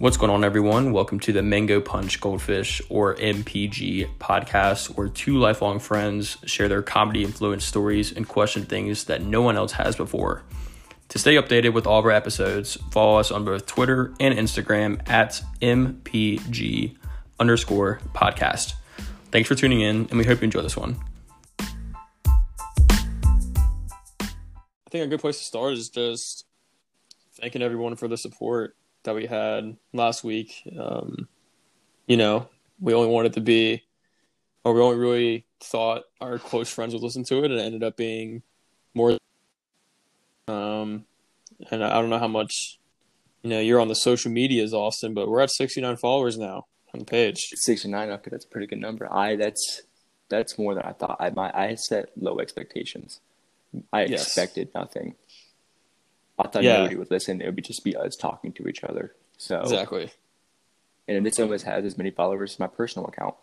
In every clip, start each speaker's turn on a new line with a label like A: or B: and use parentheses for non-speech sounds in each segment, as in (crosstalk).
A: What's going on, everyone? Welcome to the Mango Punch Goldfish or MPG podcast, where two lifelong friends share their comedy influenced stories and question things that no one else has before. To stay updated with all of our episodes, follow us on both Twitter and Instagram at MPG underscore podcast. Thanks for tuning in, and we hope you enjoy this one. I think a good place to start is just thanking everyone for the support that we had last week. Um, you know, we only wanted to be, or we only really thought our close friends would listen to it, and it ended up being more. Um, and I don't know how much, you know, you're on the social medias, Austin, but we're at 69 followers now on the page.
B: 69. Okay, that's a pretty good number. I that's that's more than I thought. I my I set low expectations. I
A: Yes.
B: expected nothing. I thought
A: Yeah.
B: nobody would listen. It would be just be us talking to each other. So
A: Exactly.
B: and this almost has as many followers as my personal account.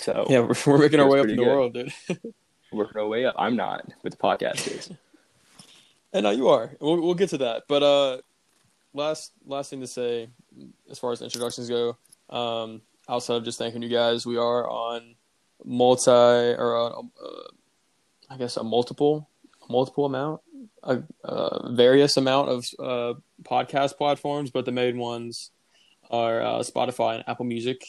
B: So (laughs)
A: Yeah, we're, we're making our way up in the
B: good.
A: world, dude. (laughs)
B: working our way up. I'm not, but the podcast is. (laughs)
A: And now you are. We'll, we'll get to that. But uh, last last thing to say, as far as introductions go, um, outside of just thanking you guys, we are on multi or on, uh, I guess a multiple multiple amount, a, uh, various amount of uh, podcast platforms, but the main ones are uh, Spotify and Apple Music.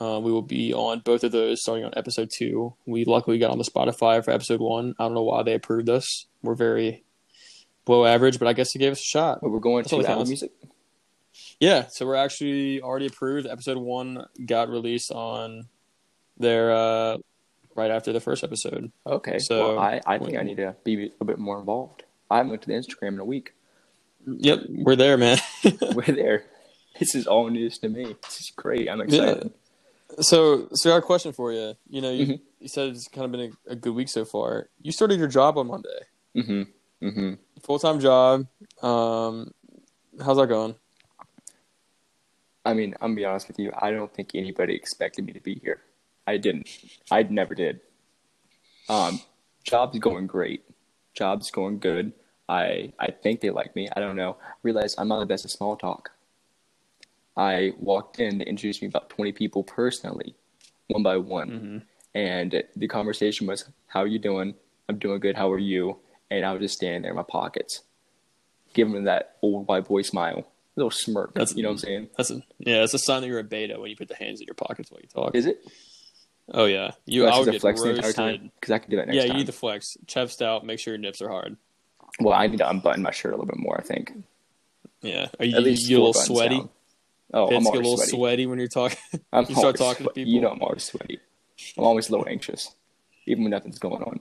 A: Uh, we will be on both of those starting on episode two. We luckily got on the Spotify for episode one. I don't know why they approved us. We're very below average, but I guess they gave us a shot.
B: But we're going
A: That's
B: to Apple. Music.
A: Yeah, so we're actually already approved. Episode one got released on their uh, right after the first episode.
B: Okay.
A: So-
B: well, I, I think I need to be a bit more involved. I haven't looked at the Instagram in a week.
A: Yep, we're there, man. (laughs)
B: We're there. This is all news to me. This is great. I'm excited.
A: so, so I got a question for you. You know, you,
B: Mhm.
A: you said it's kind of been a, a good week so far. You started your job on Monday,
B: Mm-hmm. Mm-hmm.
A: full time job. Um, how's that going?
B: I mean, I'm gonna be honest with you. I don't think anybody expected me to be here. I didn't. I never did. Um, job's going great. Job's going good. I I think they like me. I don't know. Realize I'm not the best at small talk. I walked in. They introduced me about 20 people personally, one by one,
A: Mm-hmm.
B: and the conversation was, "How are you doing? I'm doing good. How are you?" And I was just standing there in my pockets, giving them that old white boy smile, little smirk.
A: That's-
B: you know what I'm saying?
A: That's a, yeah, it's a sign that you're a beta when you put the hands in your pockets while you talk.
B: Is it?
A: Oh yeah, you.
B: I
A: would get
B: flex the entire time because I can do that next
A: Yeah,
B: time.
A: you need to flex. Chest out. Make sure your nips are hard.
B: Well, I need to unbutton my shirt a little bit more. I think
A: Yeah. Are you,
B: at least
A: you a little sweaty?
B: down. Oh,
A: It's
B: I'm
A: get a
B: always
A: little
B: sweaty.
A: sweaty when you're talking. (laughs)
B: I'm (laughs)
A: You start
B: always
A: talking to people.
B: You know, I'm always sweaty. I'm always a little anxious, even when nothing's going on.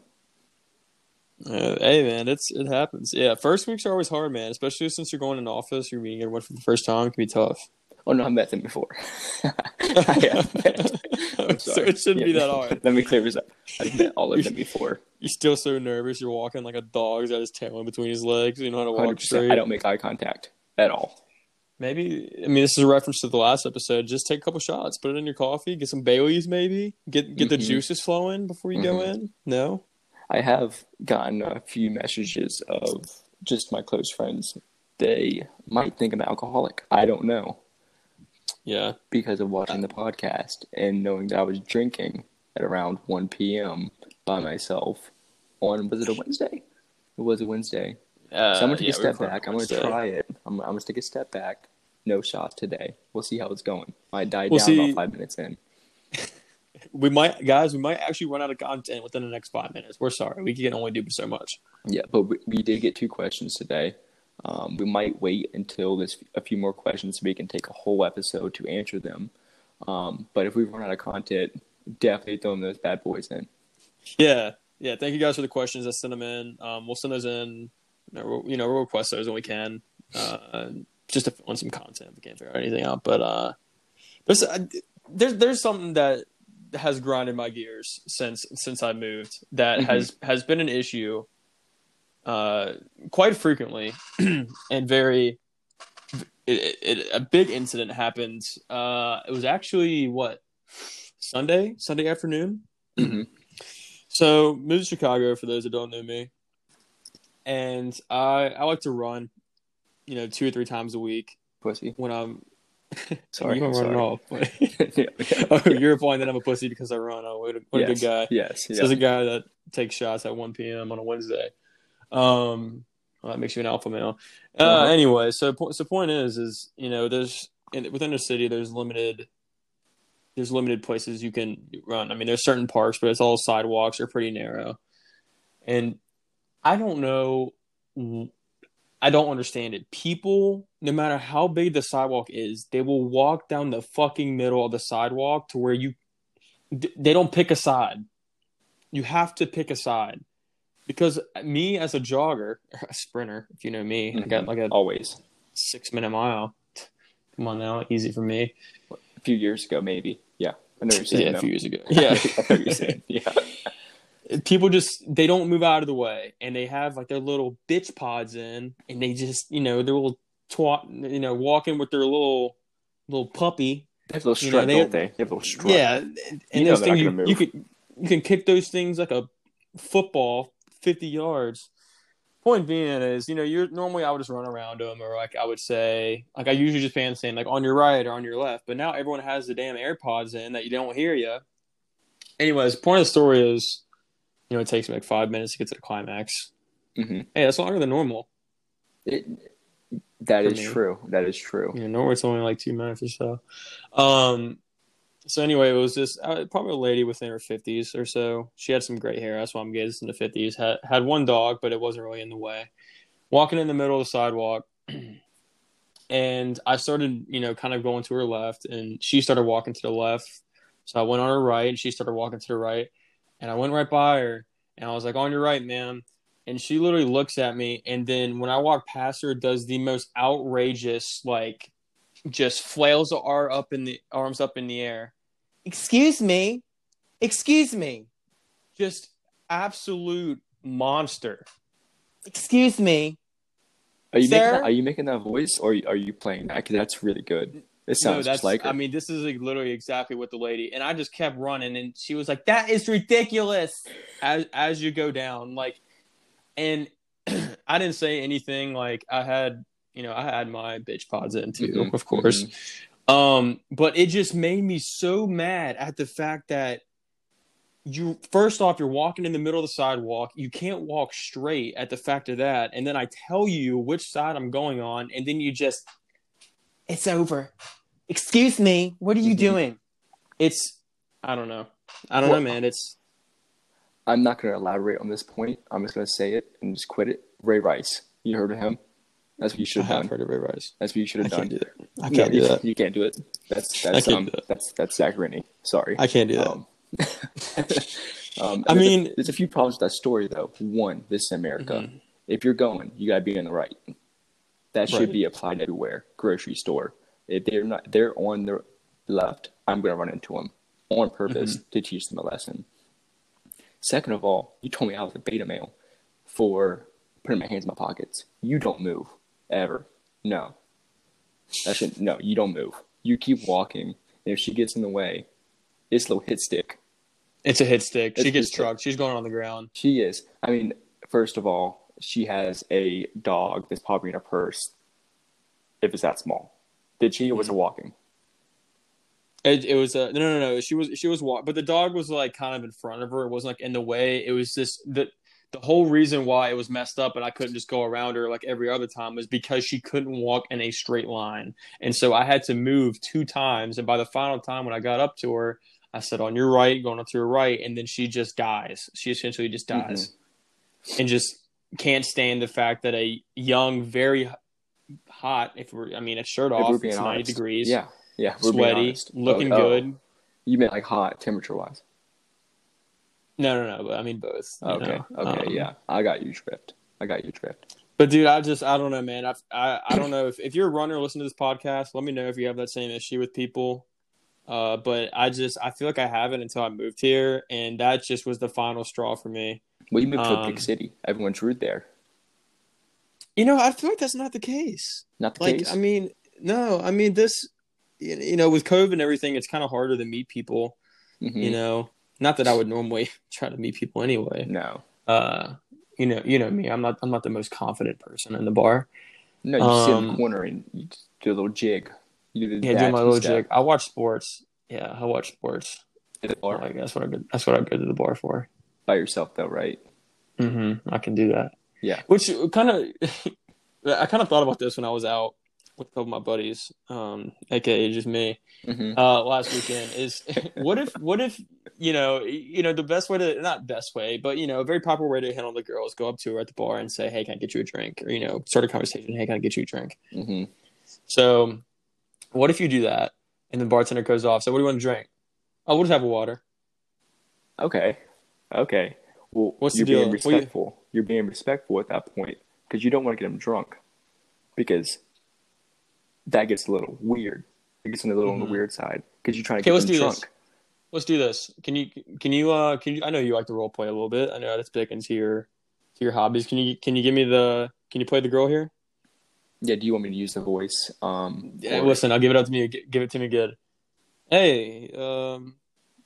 A: Uh, hey man, it's it happens. Yeah, first weeks are always hard, man. Especially since you're going in office, you're meeting everyone for the first time. It can be tough.
B: Oh no, I met them before. (laughs) I met. (laughs) I'm
A: so
B: sorry.
A: it shouldn't be that hard. (laughs)
B: Let me clear this up. I've met all of them before.
A: You're still so nervous. You're walking like a dog's got his tail in between his legs. You know how to walk
B: 100%.
A: straight.
B: I don't make eye contact at all.
A: Maybe I mean this is a reference to the last episode. Just take a couple shots, put it in your coffee, get some Baileys, maybe get get the
B: Mhm.
A: juices flowing before you go in. No,
B: I have gotten a few messages of just my close friends. They might think I'm an alcoholic. I don't know.
A: Yeah,
B: because of watching the podcast and knowing that I was drinking at around 1 p.m. by myself on was it a Wednesday? It was a Wednesday.
A: uh,
B: so I'm gonna take
A: yeah,
B: a step back. I'm gonna try it. I'm, I'm gonna take a step back. No shots today. We'll see how it's going. I died
A: We'll
B: down
A: see.
B: about five minutes in. (laughs)
A: We might, guys, we might actually run out of content within the next five minutes. We're sorry, we can only do so much.
B: Yeah, but we, we did get two questions today. Um, we might wait until there's a few more questions so we can take a whole episode to answer them. Um, but if we run out of content, definitely throw those bad boys in.
A: Yeah, yeah. Thank you guys for the questions that sent them in. Um, we'll send those in. You know, we'll, you know, we'll request those when we can, uh, just to fill in some content if we can't figure anything out. But uh, there's uh, there's there's something that has grinded my gears since since I moved. That
B: Mhm.
A: has has been an issue, uh, quite frequently, (clears throat) and very. It, it, a big incident happened. Uh, it was actually what Sunday, Sunday afternoon. (clears throat)
B: Mhm.
A: So moved to Chicago for those that don't know me, and I I like to run, you know, two or three times a week
B: Pussy.
A: when I'm (laughs)
B: Sorry,
A: you
B: I'm sorry.
A: Off, but... (laughs)
B: yeah, yeah, (laughs)
A: oh, yeah. you're implying that I'm a pussy because I run. Oh, what a, what a good guy.
B: Yes,
A: This
B: yeah.
A: is a guy that takes shots at 1 p.m. on a Wednesday. Um, well, that makes you an alpha male. Uh,
B: Uh-huh.
A: Anyway, so so point is, is you know, there's in, within the city, there's limited, there's limited places you can run. I mean, there's certain parks, but it's all sidewalks are pretty narrow, and I don't know. I don't understand it. People, no matter how big the sidewalk is, they will walk down the fucking middle of the sidewalk to where you they don't pick a side. You have to pick a side. Because me as a jogger, (laughs) a sprinter, if you know me, I got
B: Mhm.
A: like a
B: Always.
A: six minute mile. Come on now, easy for me.
B: A few years ago, maybe. Yeah. I know you're saying.
A: Yeah,
B: no.
A: a few years ago.
B: Yeah. (laughs) I know you're saying. (laughs) Yeah.
A: people just they don't move out of the way and they have like their little bitch pods in and they just you know their little twat you know walking with their little little puppy
B: They have a little
A: You know, they-
B: don't they? They have a little strut.
A: yeah and
B: You
A: those things you, you you can kick those things like a football 50 yards point being is you know you're normally i would just run around them or like i would say like i usually just ban saying like on your right or on your left but now everyone has the damn airpods in that you don't hear you anyways point of the story is you know it takes me like five minutes to get to the climax
B: hmm
A: Hey, that's longer than normal.
B: It, that is
A: me.
B: true. That is true.
A: You know, normally it's only like two minutes or so. Um, so anyway, it was this uh, probably a lady within her fifties or so. She had some great hair. That's why I'm guessing in the fifties. Had had one dog, but it wasn't really in the way. Walking in the middle of the sidewalk, (clears throat) and I started, you know, kind of going to her left, and she started walking to the left. So I went on her right, and she started walking to the right, and I went right by her, and I was like, "On your right, ma'am." And she literally looks at me, and then when I walk past her, does the most outrageous, like, just flails the arm up in the arms up in the air. Excuse me, excuse me, just absolute monster. Excuse me.
B: Are you making that, are you making that voice or are you playing that? 'Cause that's really good. It sounds
A: no, that's.
B: just like her.
A: I mean, this is like literally exactly what the lady. And I just kept running, and she was like, "That is ridiculous." As as you go down, like, and (clears throat) I didn't say anything. Like I had, you know, I had my bitch pods in too,
B: Mhm,
A: of course. Um, but it just made me so mad at the fact that you first off you're walking in the middle of the sidewalk you can't walk straight at the fact of that and then i tell you which side i'm going on and then you just it's over excuse me what are you
B: Mhm.
A: doing it's i don't know i don't
B: Well-
A: know man it's
B: I'm not going to elaborate on this point. I'm just going to say it and just quit it. Ray Rice. You heard of him? That's what you should
A: i
B: have
A: have
B: done.
A: heard of Ray Rice.
B: That's what you should
A: i
B: have done.
A: can't do that i
B: No,
A: can't do
B: you,
A: that
B: You can't do it. That's that's
A: can't
B: um
A: do that.
B: that's that's Zach Rennie. Sorry.
A: i can't do that
B: Um, (laughs) um,
A: I
B: there's a-
A: mean-
B: there's a few problems with that story though. One, this is America.
A: Mhm.
B: If you're going, you gotta be on the right. That should
A: Right.
B: be applied everywhere. Grocery store. If they're not, they're on the left. I'm gonna run into them on purpose
A: Mm-hmm.
B: to teach them a lesson. Second of all, you told me I was a beta male for putting my hands in my pockets. You don't move ever. No. that's should no. You don't move. You keep walking. And if she gets in the way, it's a little hit stick.
A: it's a hit stick she gets
B: stick.
A: trucked she's going on the ground
B: She is. I mean, first of all, she has a dog that's probably in her purse. If it's that small, did she or was it walking?
A: It, it was a no, no, no. She was she was walk, but the dog was like kind of in front of her. It wasn't like in the way. It was just the the whole reason why it was messed up and I couldn't just go around her like every other time was because she couldn't walk in a straight line, and so I had to move two times. And by the final time when I got up to her, I said, "On your right, going up to her right," and then she just dies. She essentially just mm-hmm. dies, and just can't stand the fact that a young, very hot, if we're I mean, a shirt off, it's ninety
B: honest.
A: degrees,
B: Yeah, yeah.
A: Sweaty, looking
B: Oh, oh,
A: good.
B: You meant like hot temperature wise.
A: No, no, no. But I mean both.
B: Okay,
A: know.
B: okay,
A: Um,
B: yeah. I got you drift. I got you drift.
A: But dude, I just I don't know, man. I I, I don't know if if you're a runner, listen to this podcast. Let me know if you have that same issue with people. Uh, but I just I feel like I haven't until I moved here, and that just was the final straw for me.
B: Well, you moved to a
A: Um,
B: big city. Everyone's rude there.
A: You know, I feel like that's not the case.
B: Not the
A: Like,
B: case.
A: I mean, no, I mean this. You know, with COVID and everything, it's kind of harder to meet people.
B: Mhm.
A: You know, not that I would normally (laughs) try to meet people anyway.
B: No,
A: Uh, you know, you know me. I'm not. I'm not the most confident person in the bar.
B: no. You sit in
A: Um,
B: the corner and you do a little jig. You do the
A: Yeah, do my little
B: step
A: jig. I watch sports. Yeah, I watch sports.
B: at the bar
A: Like that's what I go, that's what I go to the bar for.
B: by yourself though, right?
A: Mm-hmm. I can do that.
B: Yeah.
A: Which kind of, (laughs) I kind of thought about this when I was out with a couple of my buddies, um, aka just me,
B: Mm-hmm.
A: uh, last weekend. Is (laughs) what if, what if, you know, you know, the best way to not best way, but you know, a very popular way to handle the girl is go up to her at the bar and say, "Hey, can I get you a drink?" Or you know, start a conversation. Hey, can I get you a drink?
B: Mm-hmm.
A: So, what if you do that and the bartender goes off? So, what do you want to drink? Oh, we'll just have a water.
B: Okay. Okay. Well,
A: What's the
B: you're being
A: What you-
B: respectful. You're being respectful at that point because you don't want to get him drunk because that gets a little weird. It gets a little on the
A: Mhm.
B: weird side because you're trying to
A: Okay,
B: get
A: let's
B: them
A: do
B: drunk.
A: this. Let's do this. Can you can you uh can you I know you like to role play a little bit. I know that's big into your to your hobbies. Can you can you give me the can you play the girl here?
B: Yeah. Do you want me to use the voice? Um.
A: Yeah,
B: or-
A: listen, I'll give it up to me. Give it to me good. Hey, um,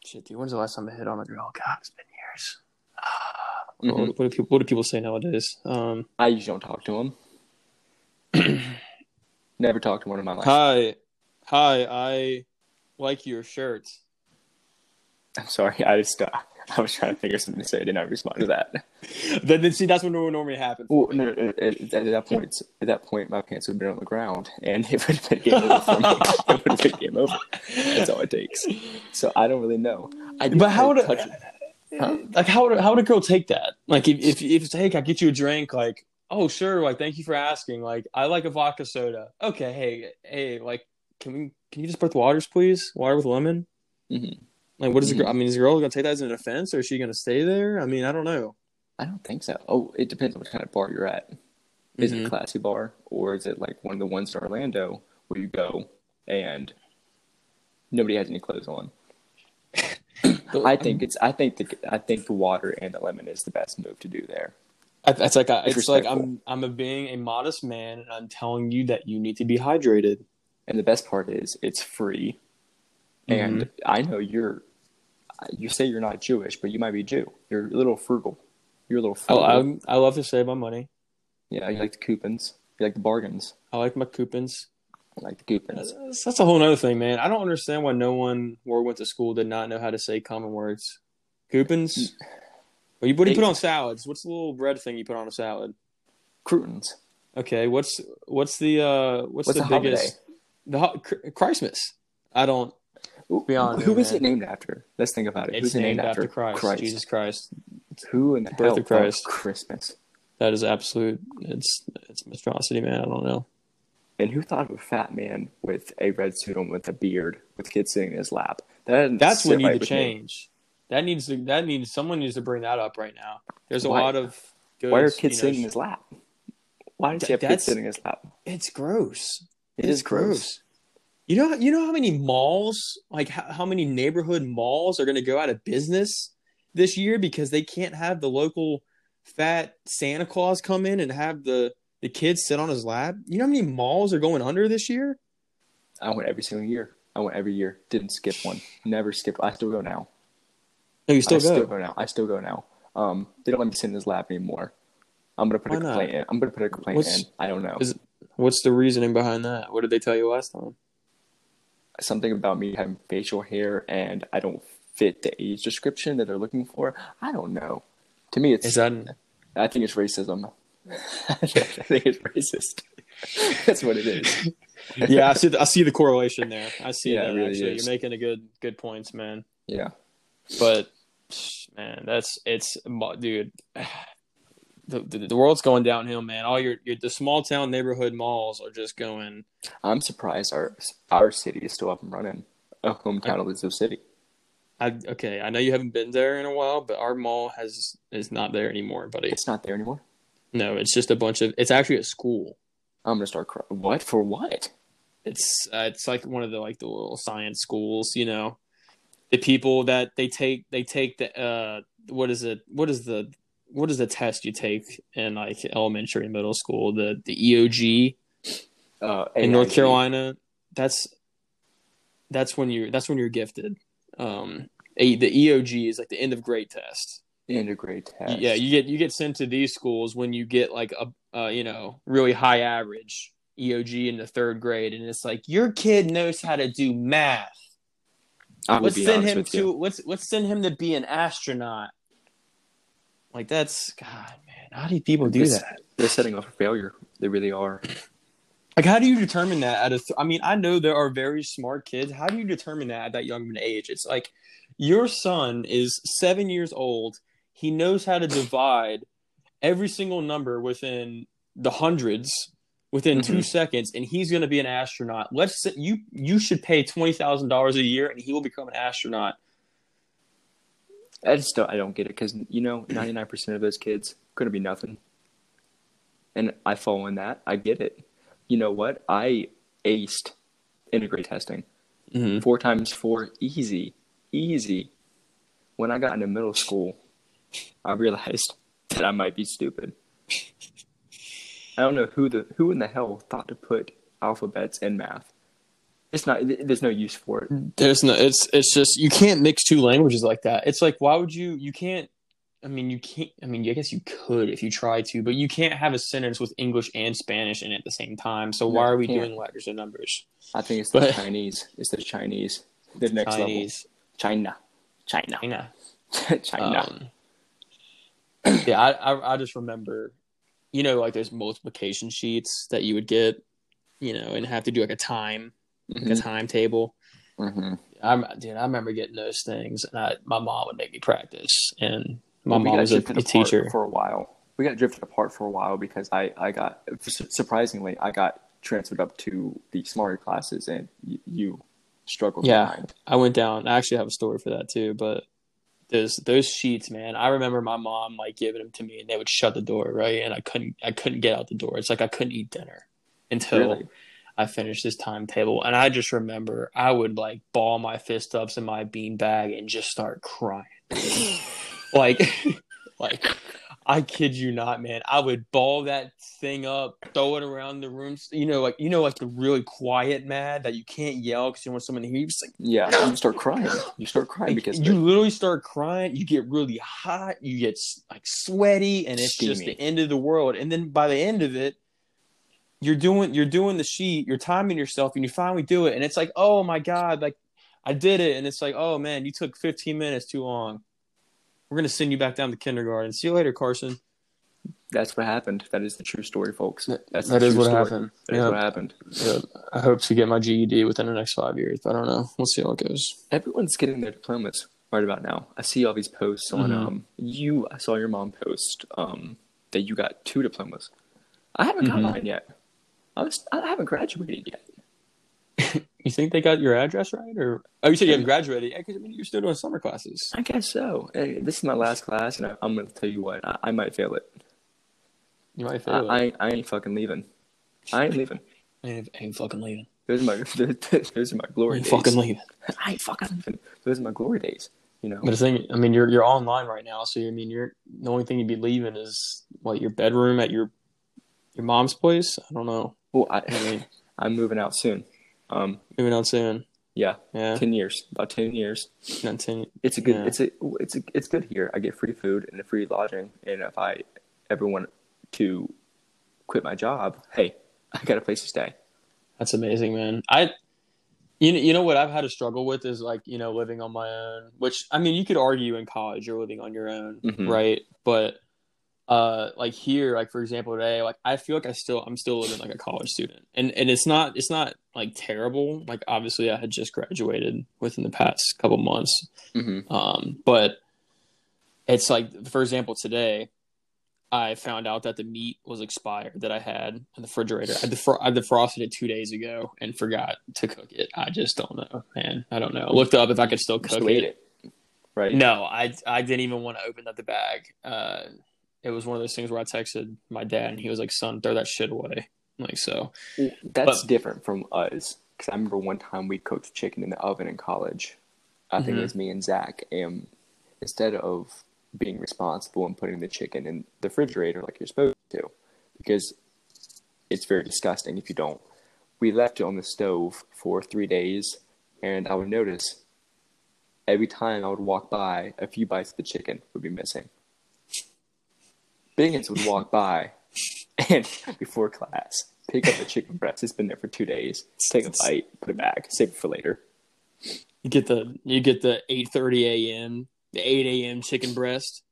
A: shit, dude. When's the last time I hit on a girl? God, it's been years.
B: Mhm.
A: What, do people What do people say nowadays? Um,
B: I usually don't talk to him. (clears throat) Never talked to one in my life.
A: hi, hi. I like your shirt.
B: I'm sorry. I just uh, I was trying to figure something to say. I did not respond to that. (laughs)
A: Then, then see, that's what normally happens.
B: Well, no, at, at that point, at that point, my pants would have been on the ground, and it would have been game over for me. (laughs) it would have been game over. That's all it takes. So I don't really know. I
A: But how would
B: touch- Huh?
A: like how would how would a girl take that? Like if if if it's hey, can I get you a drink? Like oh sure, like thank you for asking. Like I like a vodka soda. Okay, hey hey, like can we can you just put the waters please? Water with lemon.
B: mm-hmm.
A: Like what is the girl? I mean, is the girl gonna take that as an offense, or is she gonna stay there? I mean, I don't know.
B: I don't think so. Oh, it depends on what kind of bar you're at. Is it
A: Mhm.
B: a classy bar, or is it like one of the ones in Orlando where you go and nobody has any clothes on? (laughs) I think it's. I think the. I think the water and the lemon is the best move to do there.
A: It's like I,
B: It's
A: it's like. I'm I'm a being a modest man, and I'm telling you that you need to be hydrated.
B: And the best part is it's free. And
A: Mm-hmm.
B: I know you're. You say you're not Jewish, but you might be Jew. You're a little frugal. You're a little
A: Oh,
B: frugal.
A: I I love to save my money.
B: yeah, you like the coupons. You like the bargains.
A: I like my coupons.
B: I like the coupons.
A: That's, that's a whole other thing, man. I don't understand why no one where went to school did not know how to say common words. Coupons. What, you, what do you put on salads? What's the little bread thing you put on a salad?
B: Croutons.
A: Okay, what's what's the uh what's,
B: What's
A: the
B: a holiday?
A: biggest the ho- Chr- Christmas? I don't.
B: Who,
A: Be honest,
B: who is
A: man.
B: it named after? Let's think about it.
A: It's
B: Who's it
A: named after Christ, Jesus Christ.
B: Who in the
A: birth
B: hell
A: of Christ.
B: Christmas?
A: That is absolute. It's it's monstrosity, man. I don't know.
B: And who thought of a fat man with a red suit on with a beard with kids sitting in his lap? That
A: That's
B: when
A: what
B: right
A: needs to
B: with me.
A: That needs to. That needs someone needs to bring that up right now. There's a
B: Why-
A: lot of. Good,
B: Why are kids
A: you know,
B: sitting in his lap? Why does he have kids sitting in his lap?
A: It's gross.
B: It
A: It's
B: is gross.
A: You know, you know how many malls, like how, how many neighborhood malls, are going to go out of business this year because they can't have the local fat Santa Claus come in and have the the kids sit on his lap. You know how many malls are going under this year?
B: I went every single year. I went every year. Didn't skip one. Never skipped. I still go now.
A: No, you still
B: I
A: go.
B: still go now. I still go now. Um, they don't let me sit in his lap anymore. I'm gonna put
A: Why
B: a
A: not?
B: complaint in. I'm gonna put a complaint
A: What's-
B: in. I don't know.
A: Is- What's the reasoning behind that? What did they tell you last time?
B: Something about me having facial hair and I don't fit the age description that they're looking for. I don't know. To me, it's.
A: Is that
B: I think it's racism. (laughs) I (laughs) think it's racist. (laughs) That's what it is.
A: yeah? I see. The, I see the correlation there. I see
B: Yeah,
A: that.
B: really
A: actually,
B: is.
A: you're making a good good points, man.
B: Yeah.
A: But man, that's it's dude. (sighs) The, the, the world's going downhill, man. All your, your the small town neighborhood malls are just going.
B: I'm surprised our our city is still up and running. A hometown of Elizabeth City.
A: I okay, I know you haven't been there in a while, but our mall has is not there anymore, buddy.
B: It's not there anymore.
A: No, it's just a bunch of. It's actually a school.
B: I'm gonna start. Cry- what for? What?
A: It's uh, it's like one of the like the little science schools, you know. The people that they take they take the uh what is it? What is the what is the test you take in like elementary and middle school? The the EOG
B: Uh,
A: in North Carolina. That's that's when you're that's when you're gifted. Um, a, the EOG is like the end of grade test.
B: end of grade test.
A: Yeah, you get you get sent to these schools when you get like a uh, you know really high average EOG in the third grade, and it's like your kid knows how to do math.
B: I
A: Let's send him to
B: you.
A: let's let's send him to be an astronaut. Like that's God, man. How do people do that?
B: They're setting up for failure. They really are.
A: Like, how do you determine that? At a th- I mean, I know there are very smart kids. How do you determine that at that young of an age? It's like your son is seven years old. He knows how to divide every single number within the hundreds within two
B: Mhm.
A: seconds, and he's going to be an astronaut. Let's say you you should pay twenty thousand dollars a year, and he will become an astronaut.
B: I just don't, I don't get it because you know, ninety nine percent of those kids couldn't be nothing, and I fall in that. I get it. You know what? I aced end of grade testing
A: Mm-hmm.
B: four times four, easy, easy. When I got into middle school, I realized (laughs) that I might be stupid. I don't know who the who in the hell thought to put alphabets in math. It's not. There's no use for it.
A: There's no. It's it's just you can't mix two languages like that. It's like why would you? You can't. I mean, you can't. I mean, I guess you could if you try to, but you can't have a sentence with English and Spanish in it at the same time. So why are we doing letters and numbers?
B: I think it's the
A: But-
B: Chinese. It's the Chinese. The next
A: Chinese,
B: level. China. China.
A: China. (laughs)
B: China.
A: Um, yeah, I, I I just remember, you know, like there's multiplication sheets that you would get, you know, and have to do like a time, like a
B: Mhm.
A: timetable.
B: Mhm.
A: I'm dude, I remember getting those things, and I, my mom would make me practice, and my
B: Well, we
A: mom was a, a teacher.
B: for a while. We got drifted apart for a while because I, I got surprisingly I got transferred up to the smarter classes and you, you struggled
A: Yeah.
B: behind.
A: I went down. I actually have a story for that too, but those those sheets, man. I remember my mom like giving them to me, and they would shut the door, right, and I couldn't I couldn't get out the door. It's like I couldn't eat dinner until
B: Really?
A: I finished this timetable, and I just remember I would like ball my fist ups in my bean bag and just start crying, (laughs) like (laughs) like. I kid you not, man. I would ball that thing up, throw it around the room. You know, like you know, like the really quiet mad that you can't yell because you want someone to hear you. Just like
B: Yeah, you start crying. You start crying because
A: you literally start crying. You get really hot. You get like sweaty, and it's just the end of the world. And then by the end of it, you're doing you're doing the sheet. You're timing yourself, and you finally do it. And it's like, oh my god, like I did it. And it's like, oh man, you took 15 minutes too long. We're gonna send you back down to kindergarten. See you later, Carson.
B: that's what happened. That is the true story, folks. That's
A: that
B: the
A: is what
B: story.
A: happened.
B: That is
A: Yeah.
B: what happened.
A: Yeah, I hope to get my GED within the next five years, but I don't know. We'll see how it goes.
B: Everyone's getting their diplomas right about now. I see all these posts on
A: Mhm.
B: um you I saw your mom post um that you got two diplomas. I haven't got
A: Mhm.
B: mine yet. I was I haven't graduated yet. (laughs)
A: You think they got your address right, or oh, you said you haven't graduated? Yeah, because I mean you're still doing summer classes.
B: I guess so. Hey, this is my last class, and I, I'm going to tell you what, I, I might fail it.
A: You might fail.
B: I,
A: it.
B: I, ain't- I ain't fucking leaving. I ain't leaving. (laughs)
A: I ain't, I ain't fucking leaving.
B: Those are my (laughs) those are my
A: I
B: glory
A: ain't
B: days.
A: fucking leaving.
B: I ain't fucking leaving. Those are my glory days. You know.
A: But the thing, I mean, you're you're online right now, so I mean, you're the only thing you'd be leaving is what your bedroom at your your mom's place. I don't know.
B: Well, I,
A: I mean,
B: I'm moving out soon. Um,
A: moving out soon.
B: yeah,
A: Yeah,
B: ten years, about ten years.
A: not ten.
B: It's a good.
A: Yeah.
B: It's a. It's a. It's good here. I get free food and a free lodging, and if I ever want to quit my job, hey, I got a place to stay.
A: That's amazing, man. I, you know, you know what I've had to struggle with is like you know living on my own. Which I mean, you could argue in college you're living on your own,
B: Mhm.
A: right? But uh, like here, like for example today, like I feel like I still I'm still living like a college student, and and it's not it's not like terrible. Like obviously I had just graduated within the past couple months,
B: Mm-hmm.
A: um, but it's like for example today. I found out that the meat was expired that I had in the refrigerator. I, defro- I defrosted it two days ago and forgot to cook it. I just don't know, man. I don't know. I looked up if I could still cook it.
B: it, right?
A: No, I I didn't even want to open up the bag. Uh, it was one of those things where I texted my dad and he was like, "Son, throw that shit away." Like so.
B: That's
A: But-
B: different from us because I remember one time we cooked chicken in the oven in college. I think
A: Mhm.
B: it was me and Zach, and instead of being responsible and putting the chicken in the refrigerator like you're supposed to, because it's very disgusting if you don't, we left it on the stove for three days, and I would notice every time I would walk by, a few bites of the chicken would be missing. Biggins would walk by, and before class, Pick up a chicken breast. It's been there for two days. Take a bite, put it back, save it for later.
A: You get the you get the eight thirty a.m. the eight a.m. chicken breast.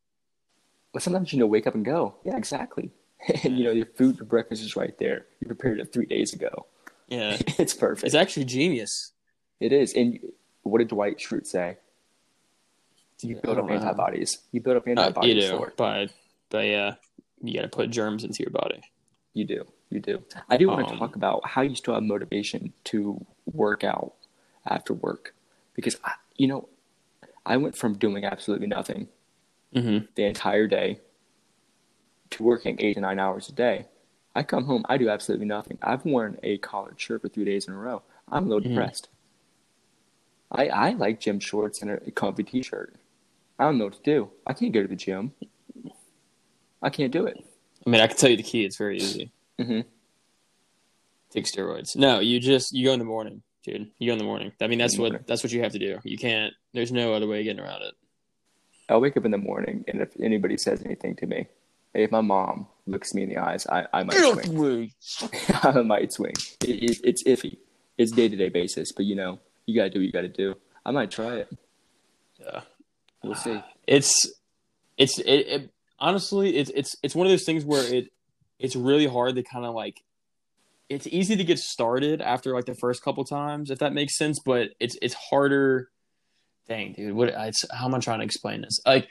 B: But sometimes you know, wake up and go. Yeah, exactly. (laughs) and you know, your food for breakfast is right there. You prepared it three days ago.
A: Yeah, (laughs)
B: It's perfect.
A: it's actually genius.
B: It is. And what did Dwight Schrute say? You build up
A: know.
B: antibodies. You build up
A: Uh,
B: antibodies
A: you do,
B: for it.
A: but but yeah, you got to put germs into your body.
B: You do. You do. I do want to
A: Um,
B: talk about how you still have motivation to work out after work. Because, I, you know, I went from doing absolutely nothing
A: Mm-hmm.
B: the entire day to working eight to nine hours a day. I come home, I do absolutely nothing. I've worn a collared shirt for three days in a row. I'm a little
A: Mhm.
B: depressed. I, I like gym shorts and a comfy t shirt. I don't know what to do. I can't go to the gym. I can't do it.
A: I mean, I can tell you the key. It's very easy.
B: hmm
A: Take steroids. No, you just you go in the morning, dude. You go in the morning. I mean, that's
B: In
A: what that's what you have to do. You can't. There's no other way of getting around it.
B: I'll wake up in the morning, and if anybody says anything to me, if my mom looks me in the eyes, I, I might swing. (laughs) I might swing. It, it, it's iffy. It's day to day basis, but you know, you gotta do what you gotta do. I might try it.
A: Yeah.
B: We'll see.
A: It's it's it, it honestly it's it's it's one of those things where it it's really hard to kind of like it's easy to get started after like the first couple times if that makes sense but it's it's harder. Dang dude what it's, how am i trying to explain this? Like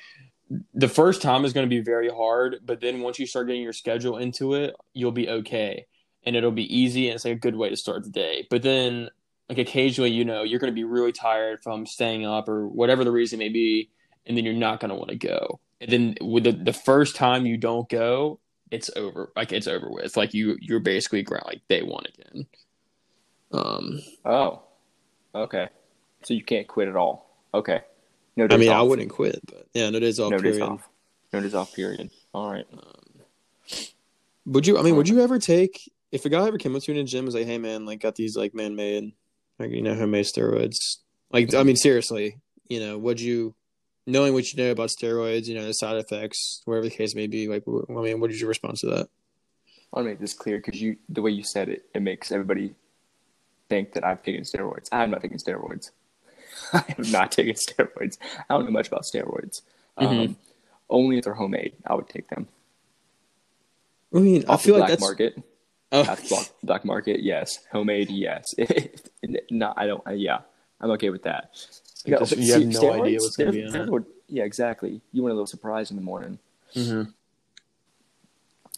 A: the first time is going to be very hard but then once you start getting your schedule into it you'll be okay and it'll be easy and it's like a good way to start the day. But then like occasionally you know you're going to be really tired from staying up or whatever the reason may be and then you're not going to want to go and then with the, the first time you don't go it's over like it's over with like you you're basically ground like day one again um
B: Oh, okay. So you can't quit at all. Okay. No
A: i
B: days
A: mean i wouldn't quit but yeah no days off
B: No days off. No days off. Period. All right.
A: would you i mean would you ever take if a guy ever came up to you in a gym and was like hey man like got these like man-made like you know homemade steroids like i mean seriously you know would you knowing what you know about steroids you know the side effects whatever the case may be like i mean what is your response to that
B: I want to make this clear because you, the way you said it, it makes everybody think that I've taken steroids. I'm not taking steroids. (laughs) I have not taken steroids. I don't know much about steroids. Um,
A: Mhm.
B: only if they're homemade, I would take them.
A: i mean i
B: Off the
A: feel like
B: black
A: that's
B: market.
A: oh,
B: the black, black market, yes. Homemade, yes. (laughs) no, I don't. Yeah, I'm okay with that.
A: Just- you have no idea what's gonna be in it.
B: Yeah, exactly. You want a little surprise in the morning.
A: Mhm.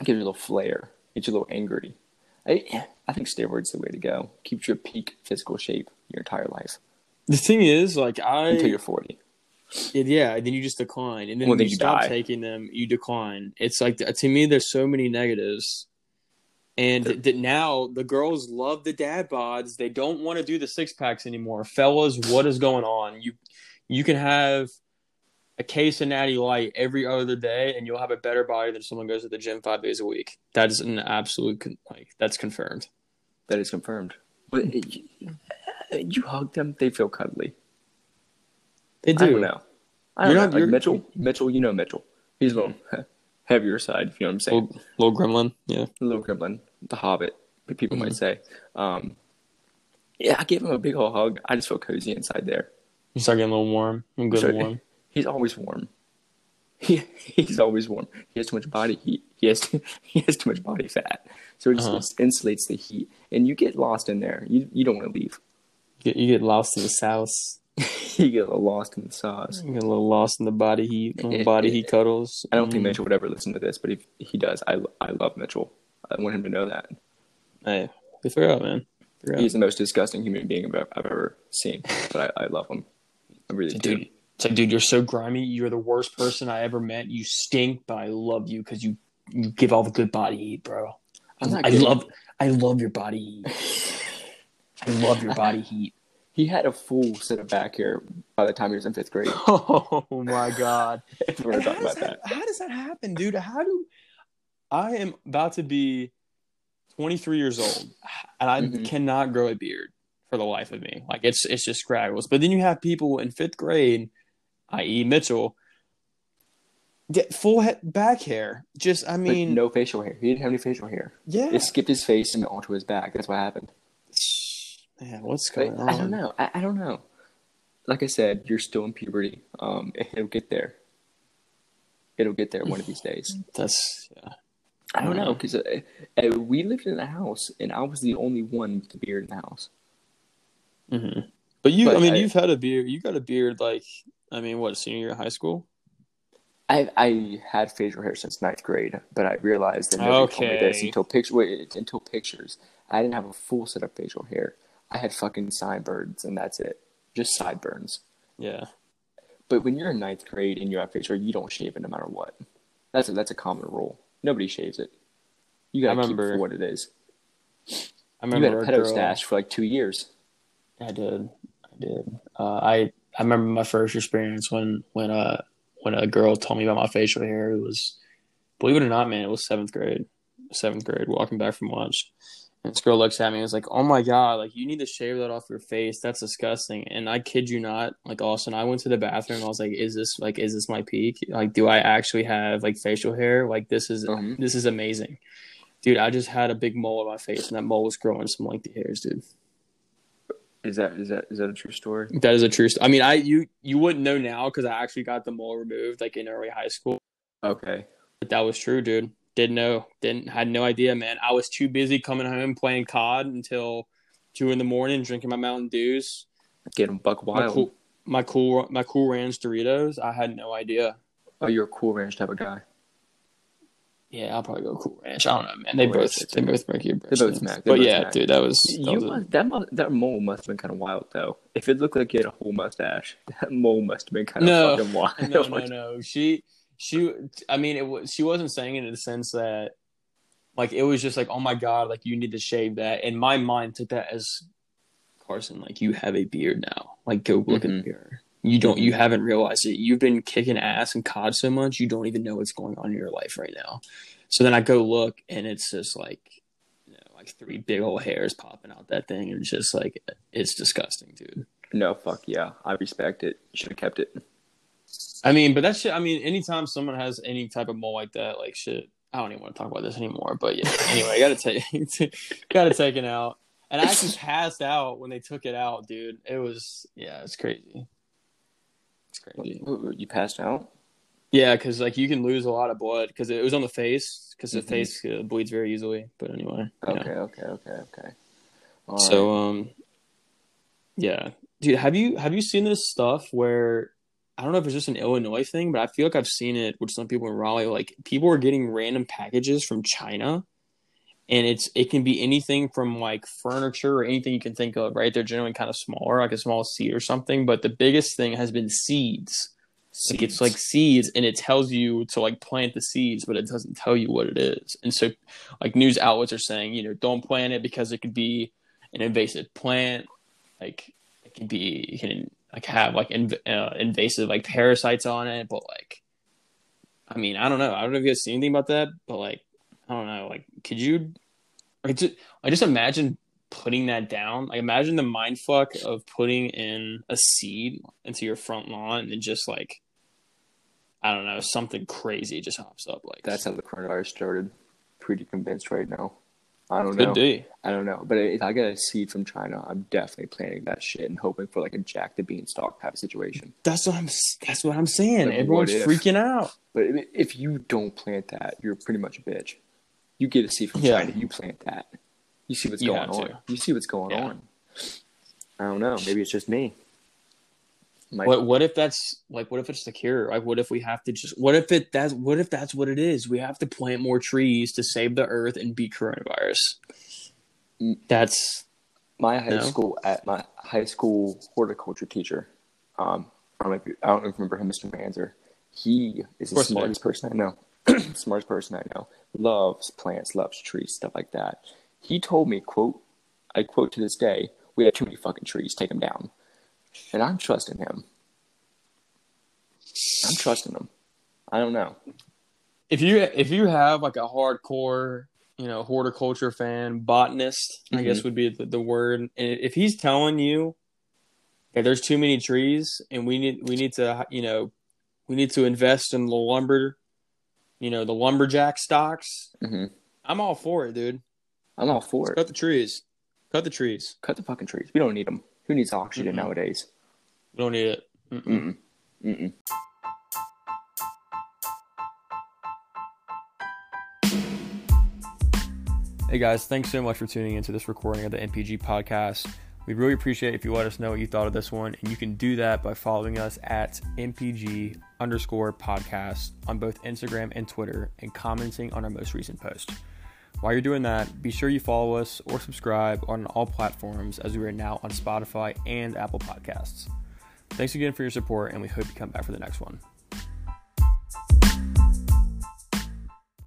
B: Gives you a little flair. Gets you a little angry. I, I think steroids the way to go. Keeps your peak physical shape your entire life
A: the thing is like i
B: until you're 40.
A: yeah then you just decline and then
B: Well,
A: when
B: then
A: you,
B: you
A: stop taking them you decline it's like to me there's so many negatives and that now the girls love the dad bods they don't want to do the six packs anymore fellas what is going on you you can have a case of natty light every other day and you'll have a better body than someone goes to the gym five days a week that is an absolute con- like that's confirmed
B: That is confirmed. But you, you hug them, they feel cuddly.
A: they
B: I don't
A: do
B: know. I don't
A: You're
B: know.
A: not-
B: Like Mitchell, Mitchell, you know Mitchell. He's a little mm-hmm. (laughs) heavier side. You know what I'm saying?
A: little, little gremlin yeah
B: little gremlin, the Hobbit. People
A: Mhm.
B: might say. Um, yeah, I gave him a big old hug. I just feel cozy inside there.
A: you start getting a little warm i'm good
B: So-
A: warm (laughs)
B: He's always warm. He, (laughs) he's always warm. He has too much body heat. He has (laughs) he has too much body fat, so it just
A: Uh-huh.
B: insulates the heat, and you get lost in there. You you don't want to leave.
A: Get, you get lost in the sauce. (laughs)
B: you get a little lost in the sauce.
A: You get a little lost in the body heat, (laughs) little body heat cuddles.
B: I don't think
A: Mm.
B: Mitchell would ever listen to this, but if he does, I I love Mitchell. I want him to know that
A: Hey, we figure out, man. Figure out.
B: he's the most disgusting human being I've, I've ever seen, but I, I love him. I really do.
A: dude, it's like, dude, you're so grimy. You're the worst person I ever met. You stink, but I love you because you you give all the good body heat, bro.
B: I'm
A: I love I love your body heat. (laughs) I love your body heat.
B: He had a full set of back hair by the time he was in fifth grade. (laughs)
A: Oh my god. (laughs)
B: we're
A: And
B: gonna
A: how, does
B: about
A: that,
B: that.
A: how does that happen, dude? How do I am about to be 23 years old, and I
B: Mhm.
A: cannot grow a beard for the life of me. Like it's it's just scraggles. But then you have people in fifth grade, i.e., Mitchell, get full head back hair. Just, I
B: Like,
A: mean,
B: no facial hair. He didn't have any facial hair.
A: yeah.
B: It skipped his face and onto his back. That's what happened.
A: Man, what's
B: But
A: going on?
B: I don't know. I, I don't know. Like I said, you're still in puberty. Um, it'll get there. It'll get there one of these days. (laughs)
A: That's yeah.
B: I don't know because uh, uh, we lived in a house and I was the only one with a beard in the house.
A: hmm But you,
B: But
A: I mean,
B: I-
A: you've had a beard. You got a beard like, I mean, what senior year of high school?
B: I I had facial hair since ninth grade, but I realized that nobody told me this until picture wait, until pictures. I didn't have a full set of facial hair. I had fucking sideburns and that's it, just sideburns.
A: Yeah.
B: But when you're in ninth grade and you have facial hair, you don't shave it no matter what. That's a, that's a common rule. Nobody shaves it. You gotta
A: I
B: keep it for what it is.
A: I remember You
B: had a pedo
A: girl-
B: stash for like two years.
A: I did. I did. Uh, I I remember my first experience when when uh when a girl told me about my facial hair. It was, believe it or not, man, it was seventh grade. Seventh grade, walking back from lunch. And this girl looks at me and was like, "Oh my god, like you need to shave that off your face. That's disgusting." And I kid you not, like Austin, I went to the bathroom. And I was like, "Is this like is this my peak? Like, do I actually have like facial hair? Like this is
B: Mhm.
A: this is amazing." Dude, I just had a big mole on my face, and that mole was growing some lengthy hairs, dude.
B: Is that is that is that a true story?
A: That is a true. St- I mean, I you you wouldn't know now because I actually got the mole removed like in early high school.
B: Okay.
A: But that was true, dude. Didn't know. Didn't had no idea, man. I was too busy coming home playing COD until two in the morning, drinking my Mountain Dews,
B: Get him buck
A: my
B: wild.
A: cool, my cool, my cool Ranch Doritos. I had no idea.
B: Oh, you're a cool ranch type of guy.
A: Yeah, I'll probably go Cool Ranch. I don't know, man. They
B: Cool
A: both they both break your breast.
B: both smack. They
A: But
B: both
A: yeah,
B: smack.
A: dude, that was that
B: You
A: was a-
B: must, that mu- that mole must have been kind of wild though. If it looked like you had a whole mustache, (laughs) that mole must have been kind of
A: No.
B: fucking wild.
A: no, no, (laughs) no. She, she. I mean, it was. She wasn't saying it in the sense that, like, it was just like, oh my god, like you need to shave that. And my mind took that as Carson, like you have a beard now. Like, go look in the
B: Mhm.
A: mirror. You don't. You haven't realized it. You've been kicking ass and COD so much, you don't even know what's going on in your life right now. So then I go look, and it's just like, you know, like three big old hairs popping out that thing, and it's just like, it's disgusting, dude.
B: No, fuck yeah. I respect it. Should have kept it.
A: I mean, but that shit. I mean, anytime someone has any type of mole like that, like shit. I don't even want to talk about this anymore. But yeah. (laughs) Anyway, I gotta take, (laughs) gotta take it out. And I actually passed out when they took it out, dude. It was yeah, it's crazy. It's crazy.
B: You passed out?
A: Yeah, because like you can lose a lot of blood because it was on the face because the
B: Mhm.
A: face uh, bleeds very easily. But anyway.
B: Okay, okay, okay, okay. All
A: So
B: right.
A: um, yeah, dude, have you have you seen this stuff where I don't know if it's just an Illinois thing, but I feel like I've seen it with some people in Raleigh. Like people are getting random packages from China, and it's it can be anything from like furniture or anything you can think of. Right? They're generally kind of smaller, like a small seed or something. But the biggest thing has been seeds. Like it's like seeds, and it tells you to like plant the seeds, but it doesn't tell you what it is. And so, like news outlets are saying, you know, don't plant it because it could be an invasive plant. Like it can be, you can like have like inv- uh, invasive like parasites on it. But like, I mean, I don't know. I don't know if you guys seen anything about that, but like, I don't know. Like, could you? I just, I just imagine putting that down. Like, imagine the mind fuck of putting in a seed into your front lawn and just like. I don't know, something crazy just hops up like
B: That's how the coronavirus started. Pretty convinced right now. I don't
A: could
B: know.
A: be.
B: I don't know. But if I get a seed from China, I'm definitely planting that shit and hoping for like a Jack the Beanstalk type of situation.
A: That's what I'm. That's what I'm saying.
B: Like,
A: Everyone's freaking out.
B: But if- if you don't plant that, you're pretty much a bitch. You get a seed from
A: Yeah.
B: China, you plant that. You see what's
A: You
B: going on.
A: to.
B: You see what's going
A: Yeah.
B: on. I don't know. Maybe it's just me.
A: What what if that's like what if it's the cure? Like what if we have to just what if it that's what if that's what it is? We have to plant more trees to save the earth and beat coronavirus. That's
B: my high
A: No?
B: school at my high school horticulture teacher. Um, I don't know if you, I don't remember him, Mr. Manzer. He is the smartest person I know. (clears throat) smartest person I know. Loves plants, loves trees, stuff like that. He told me, "quote I quote to this day, we have too many fucking trees. Take them down." And I'm trusting him. I'm trusting him. I don't know.
A: if you if you have like a hardcore you know horticulture fan botanist i guess would be the, the word and if he's telling you that there's too many trees and we need we need to you know We need to invest in the lumber, you know, the lumberjack stocks.
B: Mhm.
A: I'm all for it, dude.
B: I'm all for
A: Let's
B: it.
A: cut the trees. Cut the trees.
B: Cut the fucking trees. We don't need them. Who needs oxygen
A: Mm-mm.
B: nowadays?
A: We don't need it. Mm-mm.
B: Mm-mm. Mm-mm.
A: Hey guys, thanks so much for tuning into this recording of the MPG podcast. We'd really appreciate if you let us know what you thought of this one, and you can do that by following us at MPG underscore podcast on both Instagram and Twitter and commenting on our most recent post. While you're doing that, be sure you follow us or subscribe on all platforms as we are now on Spotify and Apple Podcasts. Thanks again for your support, and we hope you come back for the next one.